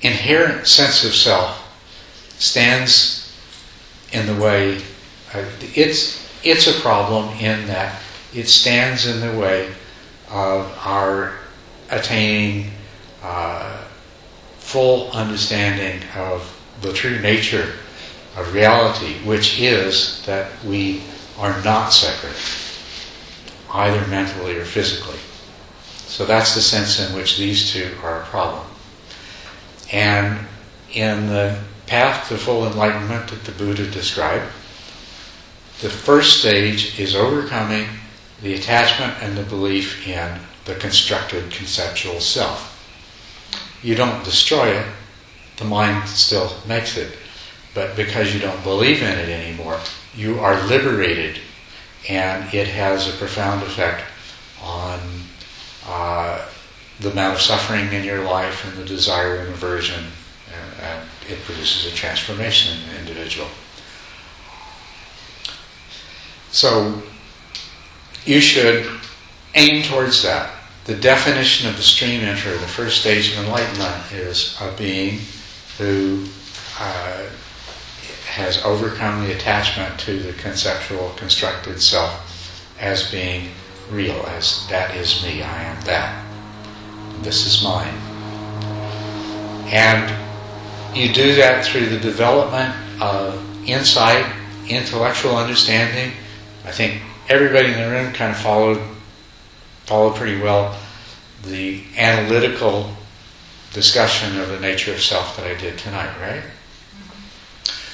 A: inherent sense of self stands in the way, uh, it's, it's a problem in that it stands in the way of our attaining uh, full understanding of the true nature of reality, which is that we are not separate, either mentally or physically. So that's the sense in which these two are a problem. And in the path to full enlightenment that the Buddha described, the first stage is overcoming the attachment and the belief in the constructed conceptual self. You don't destroy it, the mind still makes it. But because you don't believe in it anymore, you are liberated, and it has a profound effect on uh, the amount of suffering in your life and the desire and aversion, and, and it produces a transformation in the individual. So you should aim towards that. The definition of the stream enterer, the first stage of enlightenment, is a being who uh, has overcome the attachment to the conceptual, constructed self as being real, as that is me, I am that. This is mine. And you do that through the development of insight, intellectual understanding. I think everybody in the room kind of followed followed pretty well the analytical discussion of the nature of self that I did tonight, right?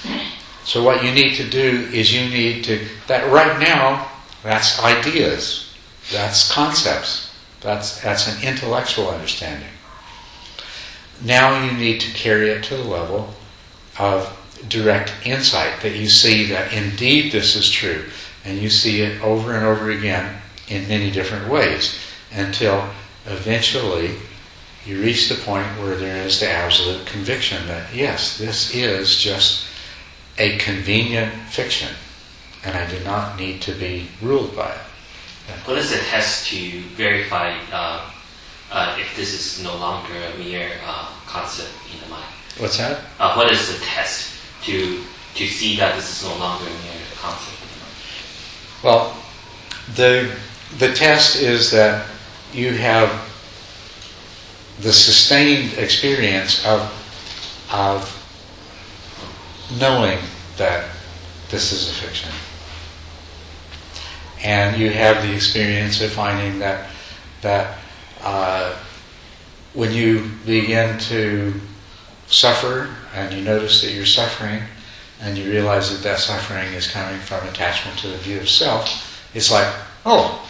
A: Mm-hmm. So what you need to do is you need to that right now that's ideas, that's concepts, that's that's an intellectual understanding. Now you need to carry it to the level of direct insight that you see that indeed this is true and you see it over and over again in many different ways until eventually you reach the point where there is the absolute conviction that yes, this is just a convenient fiction and I do not need to be ruled by it.
F: What is the test to verify uh, uh, if this is no longer a mere uh, concept in the mind?
A: What's that?
F: Uh, what is the test to to see that this is no longer a mere concept in the mind?
A: Well, the the test is that you have the sustained experience of of knowing that this is a fiction. And you have the experience of finding that that uh, when you begin to suffer and you notice that you're suffering and you realize that that suffering is coming from attachment to the view of self, it's like, oh,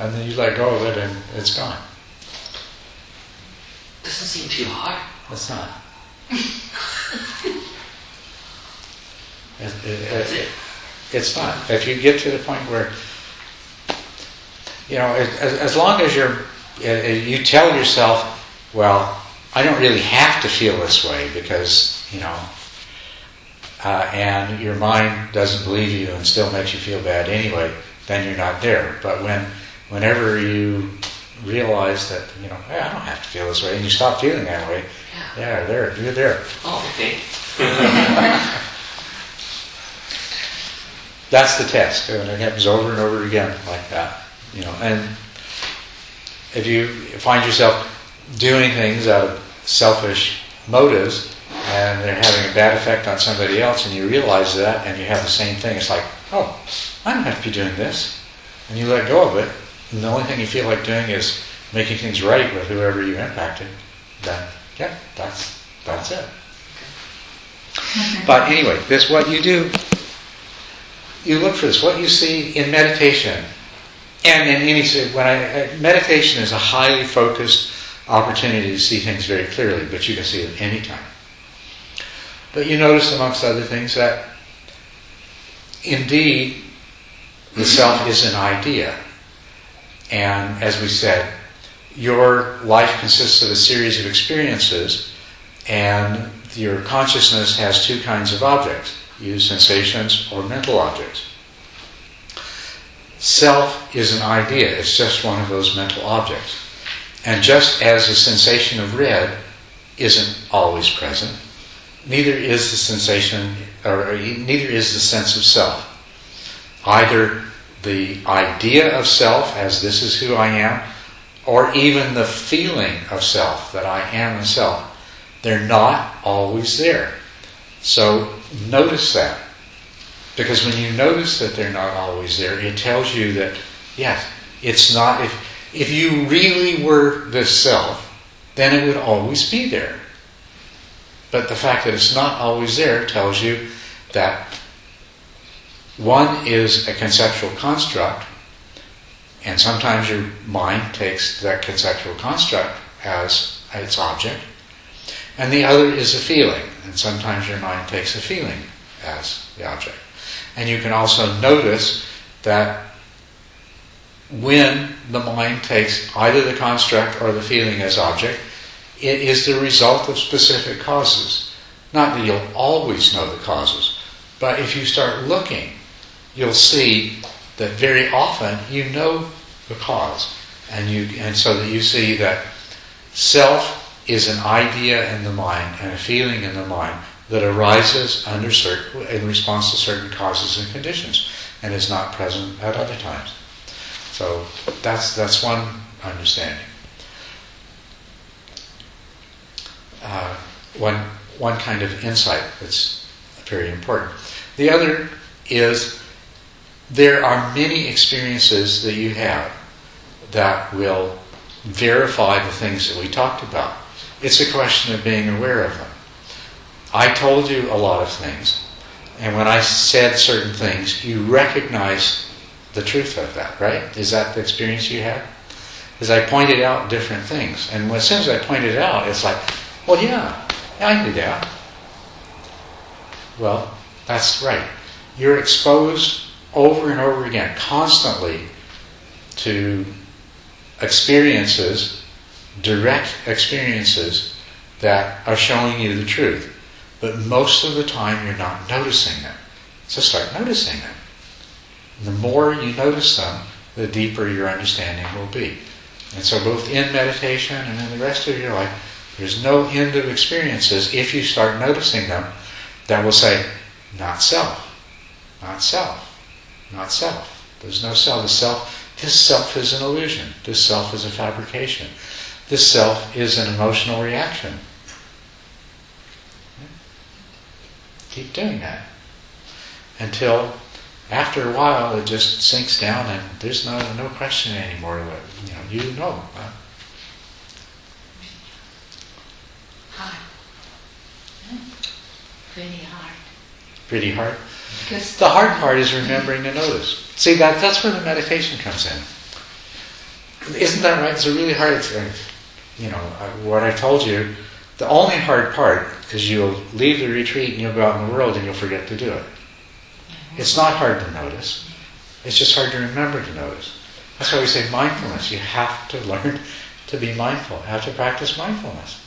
A: and then you let go of it and it's gone.
F: Doesn't seem too hard.
A: It's not. (laughs) It, it, it, it's not. If you get to the point where, you know, as, as long as you're, uh, uh, you tell yourself, well, I don't really have to feel this way because, you know, uh, and your mind doesn't believe you and still makes you feel bad anyway, then you're not there. But when, whenever you realize that, you know, hey, I don't have to feel this way, and you stop feeling that way, yeah, there, you're there.
F: Oh, okay. (laughs)
A: That's the test, and it happens over and over again like that. You know, and if you find yourself doing things out of selfish motives and they're having a bad effect on somebody else, and you realize that, and you have the same thing, it's like, oh, I don't have to be doing this, and you let go of it, and the only thing you feel like doing is making things right with whoever you impacted. Then, yeah, that's that's it. But anyway, this what you do you look for this. What you see in meditation, and in any when I uh, meditation is a highly focused opportunity to see things very clearly, but you can see it anytime. But you notice, amongst other things, that indeed the self is an idea. And as we said, your life consists of a series of experiences, and your consciousness has two kinds of objects either sensations or mental objects. Self is an idea, it's just one of those mental objects. And just as the sensation of red isn't always present, neither is the sensation, or neither is the sense of self. Either the idea of self, as this is who I am, or even the feeling of self, that I am a self, they're not always there. So notice that. Because when you notice that they're not always there, it tells you that, yes, it's not, if, if you really were this self, then it would always be there. But the fact that it's not always there tells you that one is a conceptual construct, and sometimes your mind takes that conceptual construct as its object, and the other is a feeling, and sometimes your mind takes a feeling as the object. And you can also notice that when the mind takes either the construct or the feeling as object, it is the result of specific causes. Not that you'll always know the causes, but if you start looking you'll see that very often you know the cause. And, you, and so that you see that self is an idea in the mind and a feeling in the mind that arises under certain, in response to certain causes and conditions and is not present at other times. So that's, that's one understanding. Uh, one, one kind of insight that's very important. The other is there are many experiences that you have that will verify the things that we talked about. It's a question of being aware of them. I told you a lot of things, and when I said certain things, you recognize the truth of that, right? Is that the experience you had? As I pointed out different things, and as soon as I pointed out, it's like, well, yeah, I knew that. Well, that's right. You're exposed over and over again, constantly, to experiences, direct experiences that are showing you the truth. But most of the time you're not noticing them. So start noticing them. The more you notice them, the deeper your understanding will be. And so both in meditation and in the rest of your life, there's no end of experiences if you start noticing them that will say, not self, not self not self. There's no self. The self, this self is an illusion. This self is a fabrication. This self is an emotional reaction. Keep doing that until after a while it just sinks down and there's no no question anymore. You know, you know.
E: Pretty hard.
A: Pretty hard.
E: Because
A: The hard part is remembering to notice. See, that, that's where the meditation comes in. Isn't that right? It's a really hard thing. You know, what I told you, the only hard part is you'll leave the retreat and you'll go out in the world and you'll forget to do it. It's not hard to notice. It's just hard to remember to notice. That's why we say mindfulness. You have to (laughs) learn to be mindful. You have to practice mindfulness.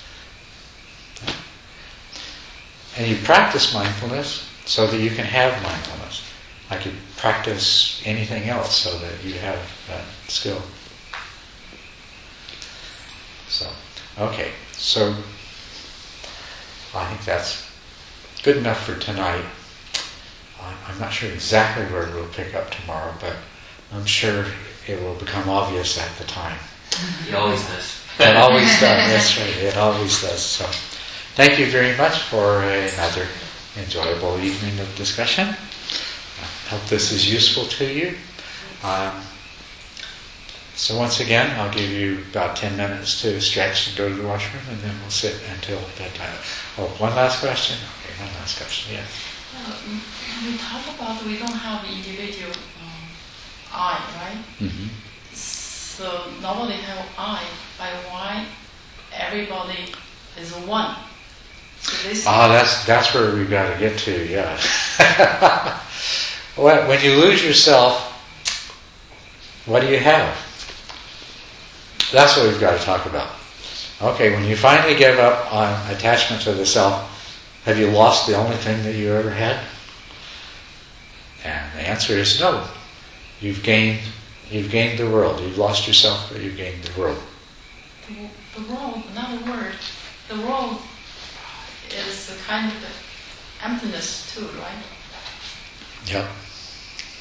A: And you practice mindfulness so that you can have mindfulness, like you practice anything else so that you have that skill. So, okay, so I think that's good enough for tonight. I'm not sure exactly where we'll pick up tomorrow, but I'm sure it will become obvious at the time.
F: It always does.
A: It always does. That's right. It always does. So, thank you very much for another enjoyable evening of discussion. I hope this is useful to you. Um, so once again, I'll give you about 10 minutes to stretch and go to the washroom, and then we'll sit until bedtime. Oh, one last question? Okay, one last question, yes.
H: Uh, we talk about we don't have individual um, I, right?
A: Mm-hmm.
H: So nobody have I, but why everybody is one.
A: Ah, that's that's where we've got to get to. Yeah. (laughs) when, when you lose yourself, what do you have? That's what we've got to talk about. Okay, when you finally give up on attachment to the self, have you lost the only thing that you ever had? And the answer is no. You've gained you've gained the world. You've lost yourself, but you've gained the world.
H: the, the world, another word, the world is a kind of emptiness too, right?
A: Yeah.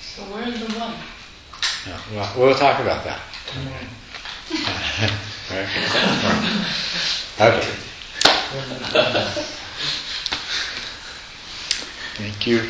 H: So where's the one?
A: Yeah, well, we'll talk about that. (laughs) Right. Okay. (laughs) Thank you.